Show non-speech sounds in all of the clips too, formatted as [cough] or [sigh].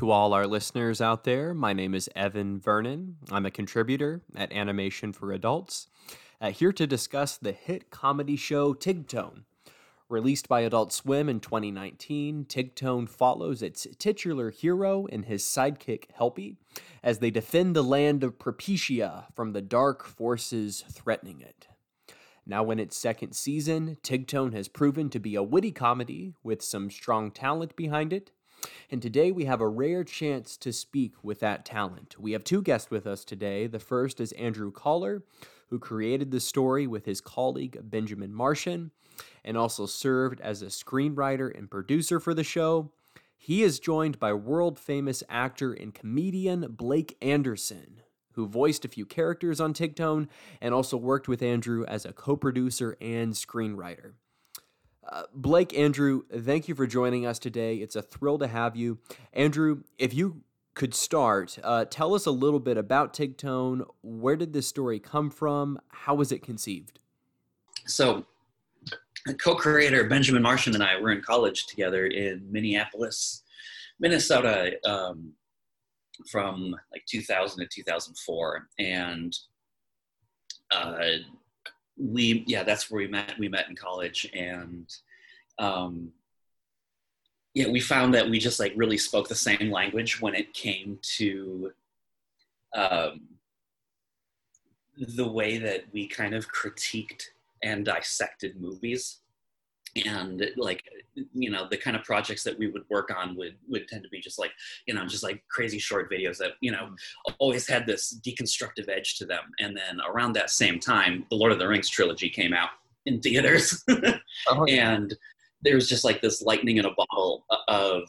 To all our listeners out there, my name is Evan Vernon. I'm a contributor at Animation for Adults, uh, here to discuss the hit comedy show Tigtone. Released by Adult Swim in 2019, Tigtone follows its titular hero and his sidekick Helpy as they defend the land of Propecia from the dark forces threatening it. Now, in its second season, Tigtone has proven to be a witty comedy with some strong talent behind it. And today we have a rare chance to speak with that talent. We have two guests with us today. The first is Andrew Koehler, who created the story with his colleague Benjamin Martian and also served as a screenwriter and producer for the show. He is joined by world famous actor and comedian Blake Anderson, who voiced a few characters on Tigtone and also worked with Andrew as a co producer and screenwriter. Uh, Blake, Andrew, thank you for joining us today. It's a thrill to have you. Andrew, if you could start, uh, tell us a little bit about Tigtone. Where did this story come from? How was it conceived? So, co-creator Benjamin Martian and I were in college together in Minneapolis, Minnesota, um, from like 2000 to 2004, and uh, we yeah that's where we met. We met in college, and um, yeah, we found that we just like really spoke the same language when it came to um, the way that we kind of critiqued and dissected movies. And like you know the kind of projects that we would work on would would tend to be just like you know just like crazy short videos that you know always had this deconstructive edge to them. And then around that same time the lord of the rings trilogy came out in theaters. [laughs] Oh, yeah. and there was just like this lightning in a bottle of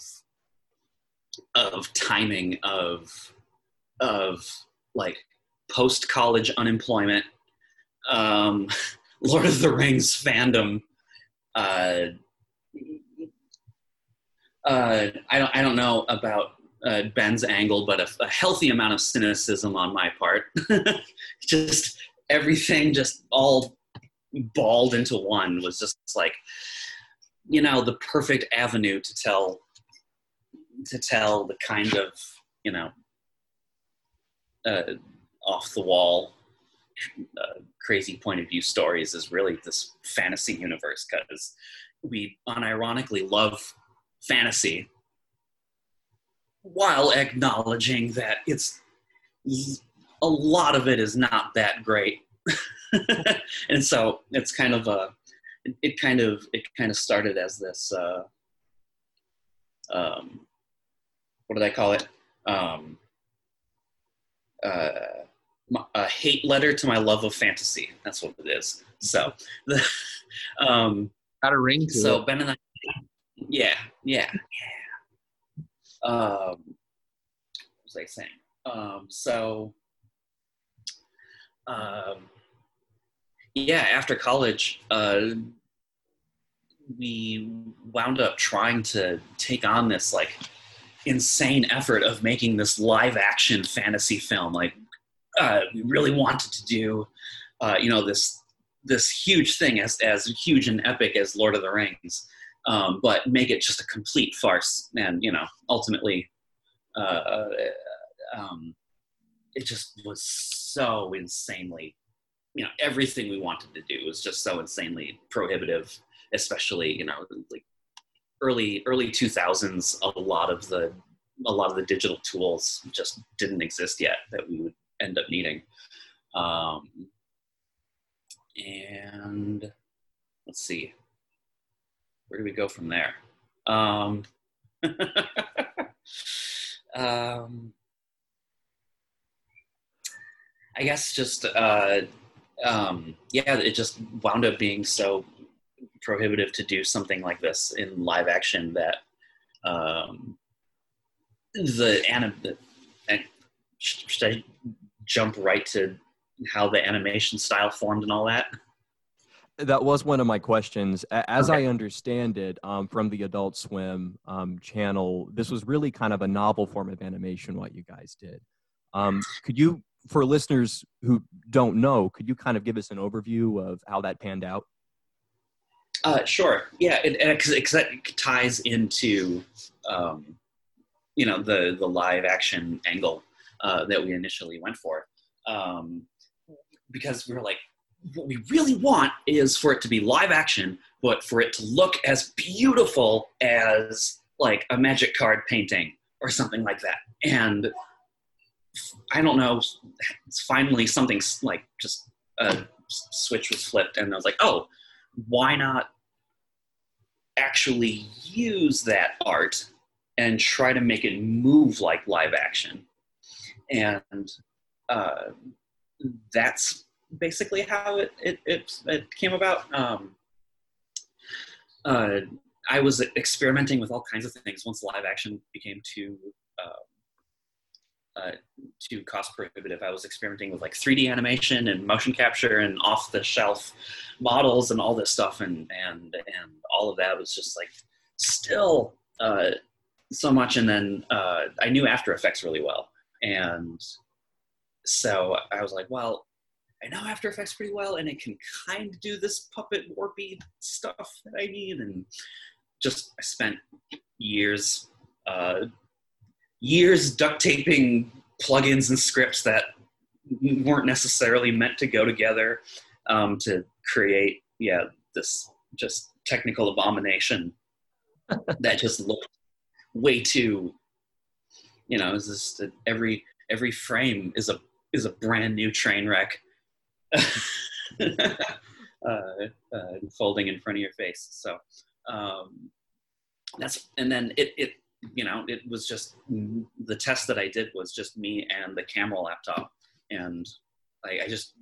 of timing of of like post college unemployment um [laughs] lord of the rings fandom uh, uh, I don't I don't know about uh, Ben's angle, but a, a, healthy amount of cynicism on my part. [laughs] just everything, just all balled into one, was just like, you know, the perfect avenue to tell to tell the kind of you know uh, off the wall uh, crazy point of view stories is really this fantasy universe because we unironically love fantasy while acknowledging that it's a lot of it is not that great. [laughs] And so it's kind of a it kind of it kind of started as this uh, um, what did I call it um, uh, a hate letter to my love of fantasy. That's what it is. So, the, [laughs] um, got a ring to so it. Ben and I, yeah, yeah, yeah. Um, what was I saying? Um, so, um, yeah, after college, uh, we wound up trying to take on this like insane effort of making this live action fantasy film like uh, we really wanted to do, uh, you know, this this huge thing as as huge and epic as Lord of the Rings, um, but make it just a complete farce. And you know, ultimately, uh, um, it just was so insanely, you know, everything we wanted to do was just so insanely prohibitive. Especially, you know, like early early two thousands, a lot of the a lot of the digital tools just didn't exist yet that we would end up needing. Um, and let's see, where do we go from there? Um, [laughs] um, I guess just uh, um, yeah, it just wound up being so prohibitive to do something like this in live action that um, the anim. The, should I jump right to how the animation style formed and all that? That was one of my questions. As okay. I understand it um, from the Adult Swim um, channel, this was really kind of a novel form of animation, what you guys did. Um, could you for listeners who don't know, could you kind of give us an overview of how that panned out? Uh, sure. Yeah, because ties into um, you know the the live action angle uh, that we initially went for, um, because we were like, what we really want is for it to be live action, but for it to look as beautiful as like a magic card painting or something like that, and I don't know. It's finally something like just a switch was flipped, and I was like, oh, why not actually use that art and try to make it move like live action? And uh, that's basically how it it, it, it came about. Um, uh, I was experimenting with all kinds of things once live action became too uh, uh, too cost prohibitive. I was experimenting with like 3D animation and motion capture and off the shelf models and all this stuff, and and and all of that was just like still uh, so much. And then uh, I knew After Effects really well, and so I was like, well. I know After Effects pretty well, and it can kind of do this puppet warpy stuff that I need. And just I spent years uh, years duct taping plugins and scripts that weren't necessarily meant to go together um, to create yeah this just technical abomination [laughs] that just looked way too you know is just every every frame is a is a brand new train wreck. [laughs] Uh, uh, folding in front of your face. So um, that's and then it, it you know, it was just the test that I did was just me and the camera laptop, and I, I just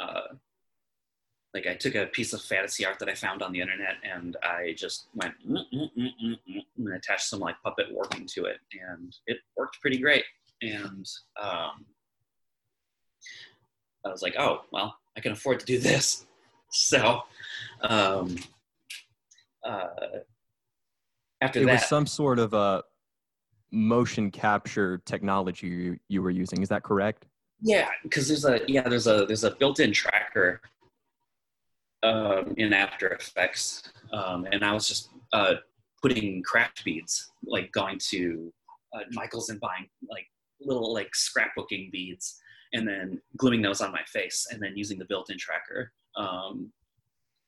uh, like I took a piece of fantasy art that I found on the internet, and I just went mm, mm, mm, and attached some like puppet warping to it, and it worked pretty great. And um, I was like, oh well, I can afford to do this, [laughs] so. Um, uh, after it that, was some sort of a motion capture technology you, you were using. Is that correct? Yeah, because there's a yeah there's a there's a built-in tracker um, in After Effects, um, and I was just uh, putting craft beads, like going to uh, Michaels and buying like little like scrapbooking beads, and then gluing those on my face, and then using the built-in tracker um,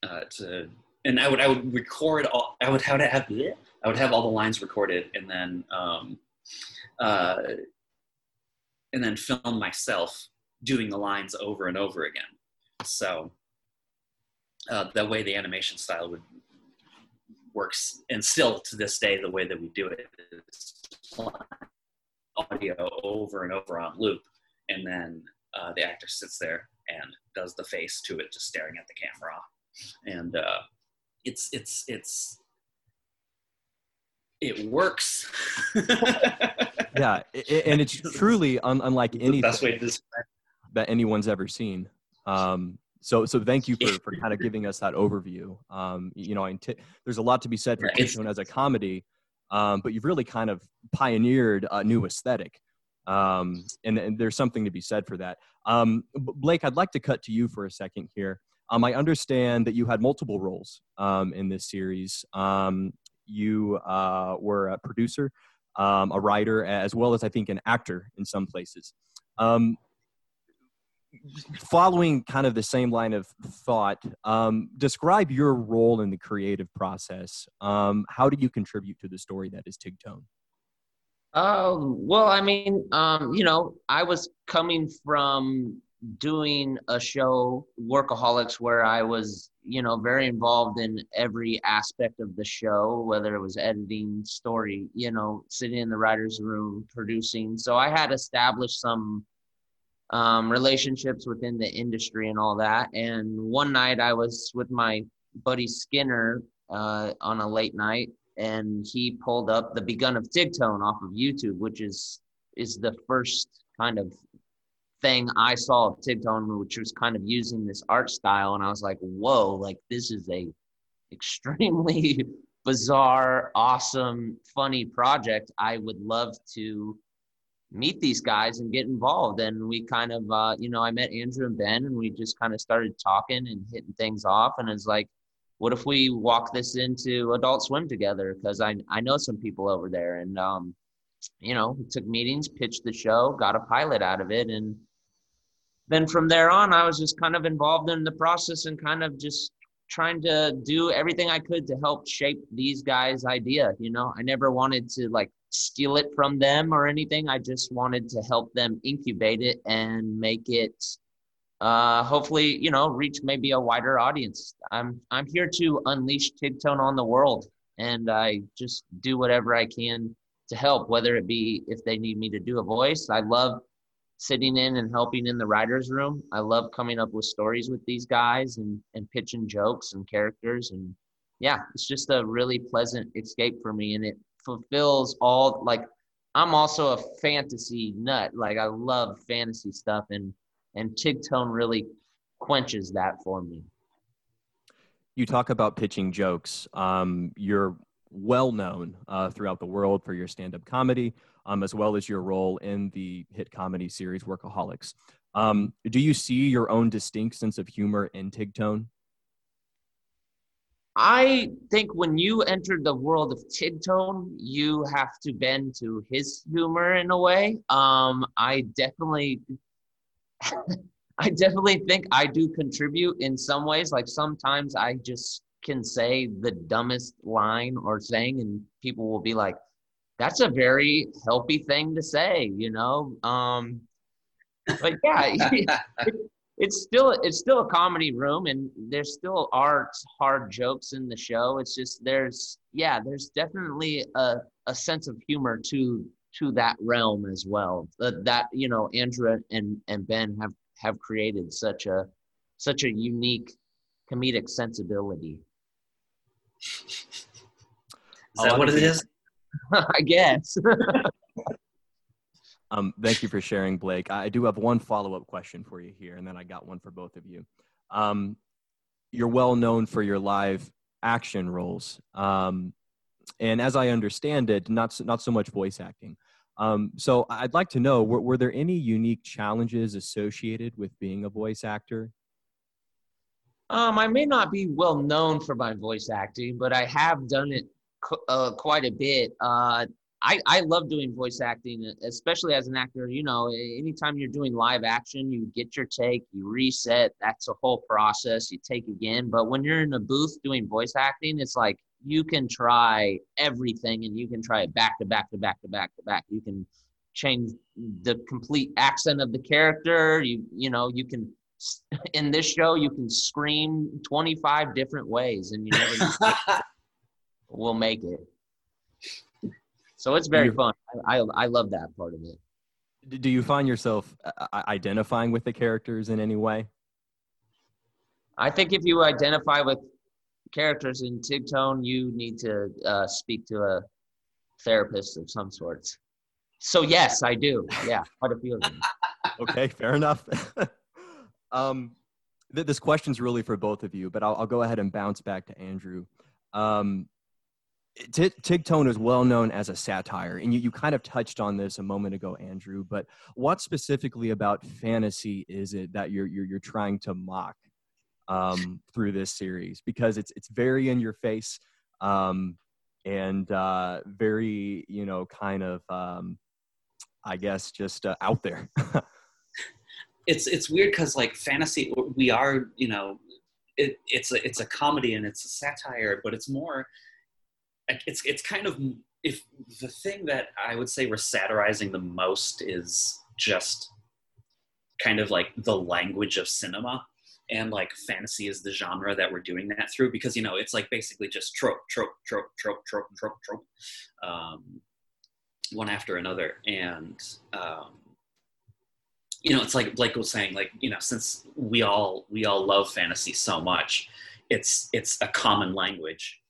uh, to and I would I would record all I would have have I would have all the lines recorded and then um, uh, and then film myself doing the lines over and over again. So uh, that way the animation style would works and still to this day the way that we do it is audio over and over on loop and then uh, the actor sits there and does the face to it just staring at the camera and uh, it's it's it's it works. [laughs] yeah, it, and it's [laughs] truly un, unlike anything that anyone's ever seen. Um, so, so thank you for, for kind of giving us that overview. Um, you know, t- there's a lot to be said for Tigtone as a comedy, um, but you've really kind of pioneered a new aesthetic. Um, and, and, there's something to be said for that. Um, Blake, I'd like to cut to you for a second here. Um, I understand that you had multiple roles um, in this series. Um, you uh, were a producer, um, a writer, as well as I think an actor in some places. Um, following kind of the same line of thought, um, describe your role in the creative process. how do you contribute to the story that is Tigtone? Uh, well, I mean, you know, I was coming from doing a show, Workaholics, where I was you know, very involved in every aspect of the show, whether it was editing, story, you know, sitting in the writer's room, producing. So I had established some um, relationships within the industry and all that. And one night I was with my buddy Skinner uh, on a late night, and he pulled up the Begun of Tigtone off of YouTube, which is is the first kind of thing I saw of Tigtone, which was kind of using this art style, and I was like, "Whoa! Like this is a extremely [laughs] bizarre, awesome, funny project. I would love to meet these guys and get involved." And we kind of, uh, you know, I met Andrew and Ben, and we just kind of started talking and hitting things off, and it's like. What if we walk this into Adult Swim together? Because I I know some people over there, and um, you know, we took meetings, pitched the show, got a pilot out of it, and then from there on, I was just kind of involved in the process and kind of just trying to do everything I could to help shape these guys' idea. You know, I never wanted to like steal it from them or anything. I just wanted to help them incubate it and make it uh, hopefully, you know, reach maybe a wider audience. I'm I'm here to unleash Tigtone on the world, and I just do whatever I can to help, whether it be if they need me to do a voice. I love sitting in and helping in the writers room. I love coming up with stories with these guys and and pitching jokes and characters and yeah, it's just a really pleasant escape for me and it fulfills all like I'm also a fantasy nut. Like I love fantasy stuff and and Tigtone really quenches that for me. You talk about pitching jokes. Um, you're well known uh, throughout the world for your stand up comedy um, as well as your role in the hit comedy series Workaholics. Um, do you see your own distinct sense of humor in Tigtone? I think when you enter the world of Tigtone, you have to bend to his humor in a way. Um, I definitely, [laughs] I definitely think I do contribute in some ways. Like sometimes I just can say the dumbest line or saying, and people will be like, that's a very healthy thing to say, you know. Um, but yeah, [laughs] it, it's still it's still a comedy room, and there still are hard jokes in the show. It's just there's yeah, there's definitely a a sense of humor to to that realm as well. Uh, that you know, Andrew and and Ben have have created such a such a unique comedic sensibility. Is that what it is? [laughs] I guess. [laughs] um, thank you for sharing, Blake. I do have one follow up question for you here, and then I got one for both of you. Um, you're well known for your live action roles, um, and as I understand it, not so, not so much voice acting. Um, so I'd like to know: were, were there any unique challenges associated with being a voice actor? Um, I may not be well known for my voice acting, but I have done it uh, quite a bit. Uh, I, I love doing voice acting, especially as an actor. You know, anytime you're doing live action, you get your take, you reset. That's a whole process. You take again. But when you're in a booth doing voice acting, it's like you can try everything and you can try it back to back to back to back to back. You can change the complete accent of the character. You you know you can [laughs] in this show you can scream 25 different ways and you never [laughs] will make it. So it's very fun. I, I, I love that part of it. Do you find yourself uh, uh, identifying with the characters in any way? I think if you identify with characters in Tigtone, you need to uh, speak to a therapist of some sorts. So yes, I do. Yeah, quite a few of them. [laughs] okay, fair enough. Um, th- this question's really for both of you, but I'll, I'll, go ahead and bounce back to Andrew. Um, T- Tigtone is well known as a satire, and you, you kind of touched on this a moment ago, Andrew. But what specifically about fantasy is it that you're you're, you're trying to mock um, through this series? Because it's it's very in your face, um, and uh, very you know kind of um, I guess just uh, out there. [laughs] it's it's weird because like fantasy, we are you know it, it's a it's a comedy and it's a satire, but it's more it's it's kind of if the thing that I would say we're satirizing the most is just kind of like the language of cinema and like fantasy is the genre that we're doing that through because you know it's like basically just trope trope trope trope trope trope trope um, one after another. And um, you know it's like blake was saying like you know since we all we all love fantasy so much it's it's a common language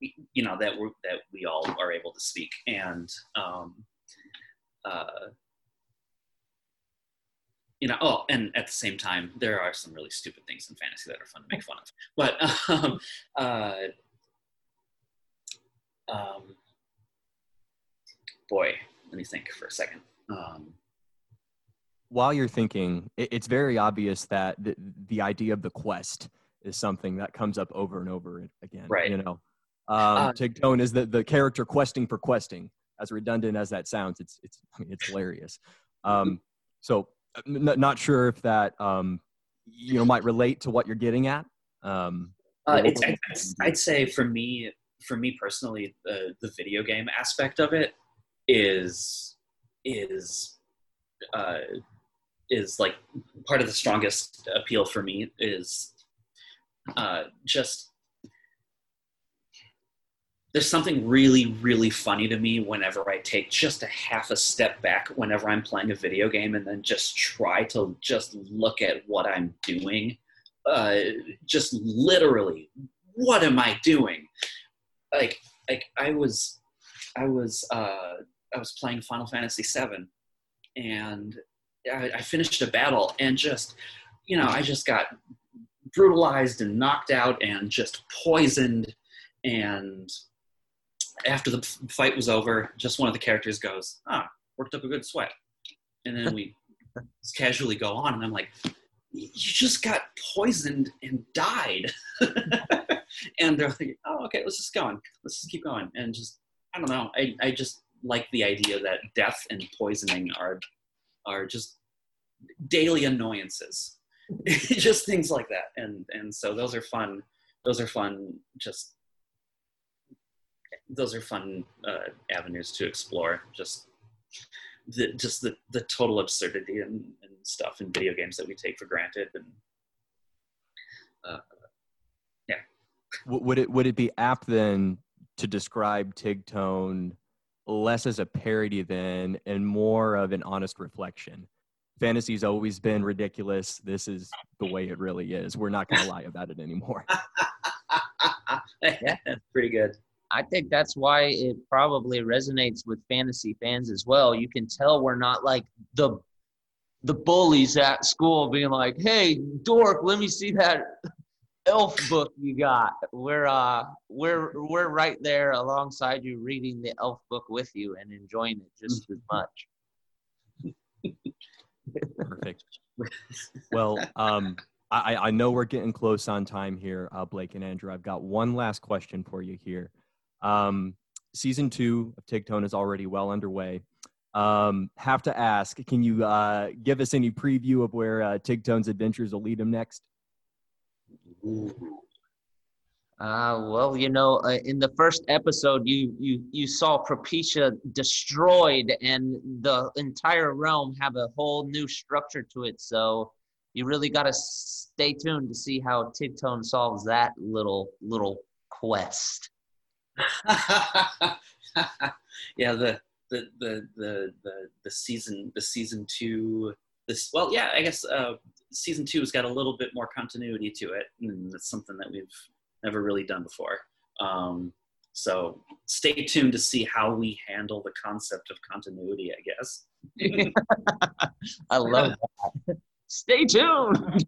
you know that we that we all are able to speak. And um, uh, you know oh and at the same time there are some really stupid things in fantasy that are fun to make fun of. But [laughs] um, uh, um, boy let me think for a second. Um, while you're thinking it, it's very obvious that the, the idea of the quest is something that comes up over and over again Right. you know? Um, Uh, is the, the character questing for questing. As redundant as that sounds it's it's I mean, it's hilarious. Um, so n- not sure if that um, you know might relate to what you're getting at. Um, Uh, it's, I'd, I'd say for me, for me personally, the the video game aspect of it is is uh, is like part of the strongest appeal for me is uh, just there's something really really funny to me whenever I take just a half a step back whenever I'm playing a video game and then just try to just look at what I'm doing. Uh, just literally what am i doing? Like like i was i was uh i was playing final fantasy 7 and I, I finished a battle and just you know i just got brutalized and knocked out and just poisoned and after the fight was over just one of the characters goes ah worked up a good sweat and then we [laughs] casually go on and i'm like you just got poisoned and died. [laughs] and they're like, oh, okay, let's just go on. Let's just keep going. And just, I don't know. I, I just like the idea that death and poisoning are, are just daily annoyances. [laughs] just things like that. And, and so those are fun. Those are fun. Just, those are fun uh, avenues to explore. Just, the, just the, the total absurdity and, and stuff in video games that we take for granted and yeah. would it would it be apt then to describe Tigtone less as a parody then and more of an honest reflection? Fantasy's always been ridiculous. This is the way it really is. We're not going to lie about it anymore. [laughs] that's pretty good I think that's why it probably resonates with fantasy fans as well. You can tell we're not like the the bullies at school being like, "Hey, dork, let me see that elf book you got." We're uh we're we're right there alongside you reading the elf book with you and enjoying it just as much. [laughs] Perfect. Well, um, I, I know we're getting close on time here, uh, Blake and Andrew. I've got one last question for you here. Um, season two of Tigtone is already well underway. Um, have to ask, can you uh, give us any preview of where uh, Tigtone's adventures will lead him next? Uh, well, you know, uh, in the first episode, you you you saw Propecia destroyed, and the entire realm have a whole new structure to it. So you really got to stay tuned to see how Tigtone solves that little little quest. [laughs] yeah the, the the the the the season the season two this well yeah i guess uh season two has got a little bit more continuity to it and that's something that we've never really done before um so stay tuned to see how we handle the concept of continuity i guess [laughs] I love that. [laughs] Stay tuned.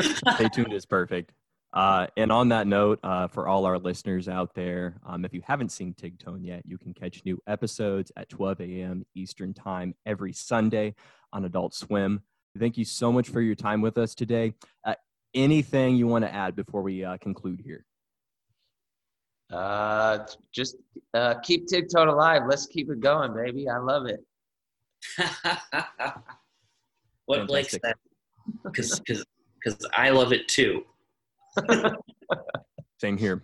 [laughs] Stay tuned is perfect. Uh, and on that note, uh, for all our listeners out there, um, if you haven't seen Tigtone yet, you can catch new episodes at 12 a.m. Eastern Time every Sunday on Adult Swim. Thank you so much for your time with us today. Uh, anything you want to add before we uh, conclude here? Uh, just uh, keep Tigtone alive. Let's keep it going, baby. I love it. [laughs] what blake Fantastic. said because because because i love it too [laughs] Same here.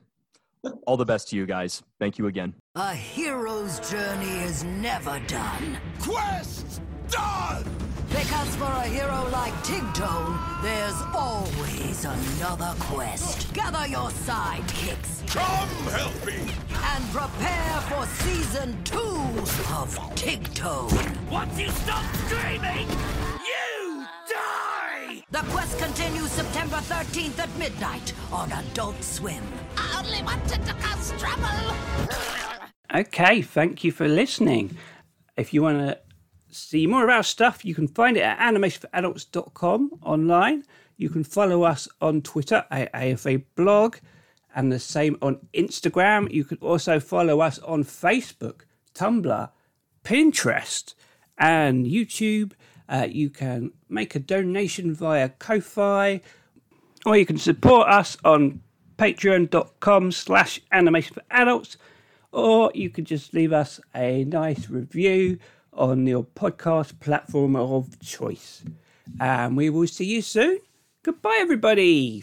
All the best to you guys. Thank you again. A hero's journey is never done. Quest done! Because for a hero like Tigtone, there's always another quest. Gather your sidekicks. Come help me! And prepare for season two of Tigtone. Once you stop screaming, you die! The quest continues September 13th at midnight on Adult Swim. I only wanted to cause trouble. Okay, thank you for listening. If you want to see more of our stuff, you can find it at animationforadults.com online. You can follow us on Twitter at AFA blog and the same on Instagram. You can also follow us on Facebook, Tumblr, Pinterest, and YouTube. Uh, you can make a donation via Ko-Fi, or you can support us on patreon.com slash animation for adults or you could just leave us a nice review on your podcast platform of choice. And we will see you soon. Goodbye, everybody.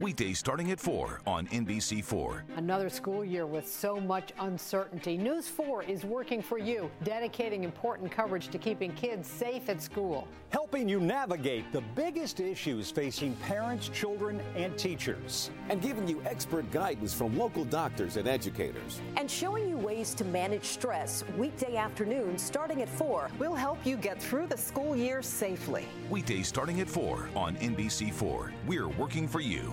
Weekdays starting at 4 on NBC4. Another school year with so much uncertainty. News 4 is working for you, dedicating important coverage to keeping kids safe at school. Helping you navigate the biggest issues facing parents, children, and teachers. And giving you expert guidance from local doctors and educators. And showing you ways to manage stress weekday afternoons starting at 4. We'll help you get through the school year safely. Weekdays starting at 4 on NBC4. We're working for you.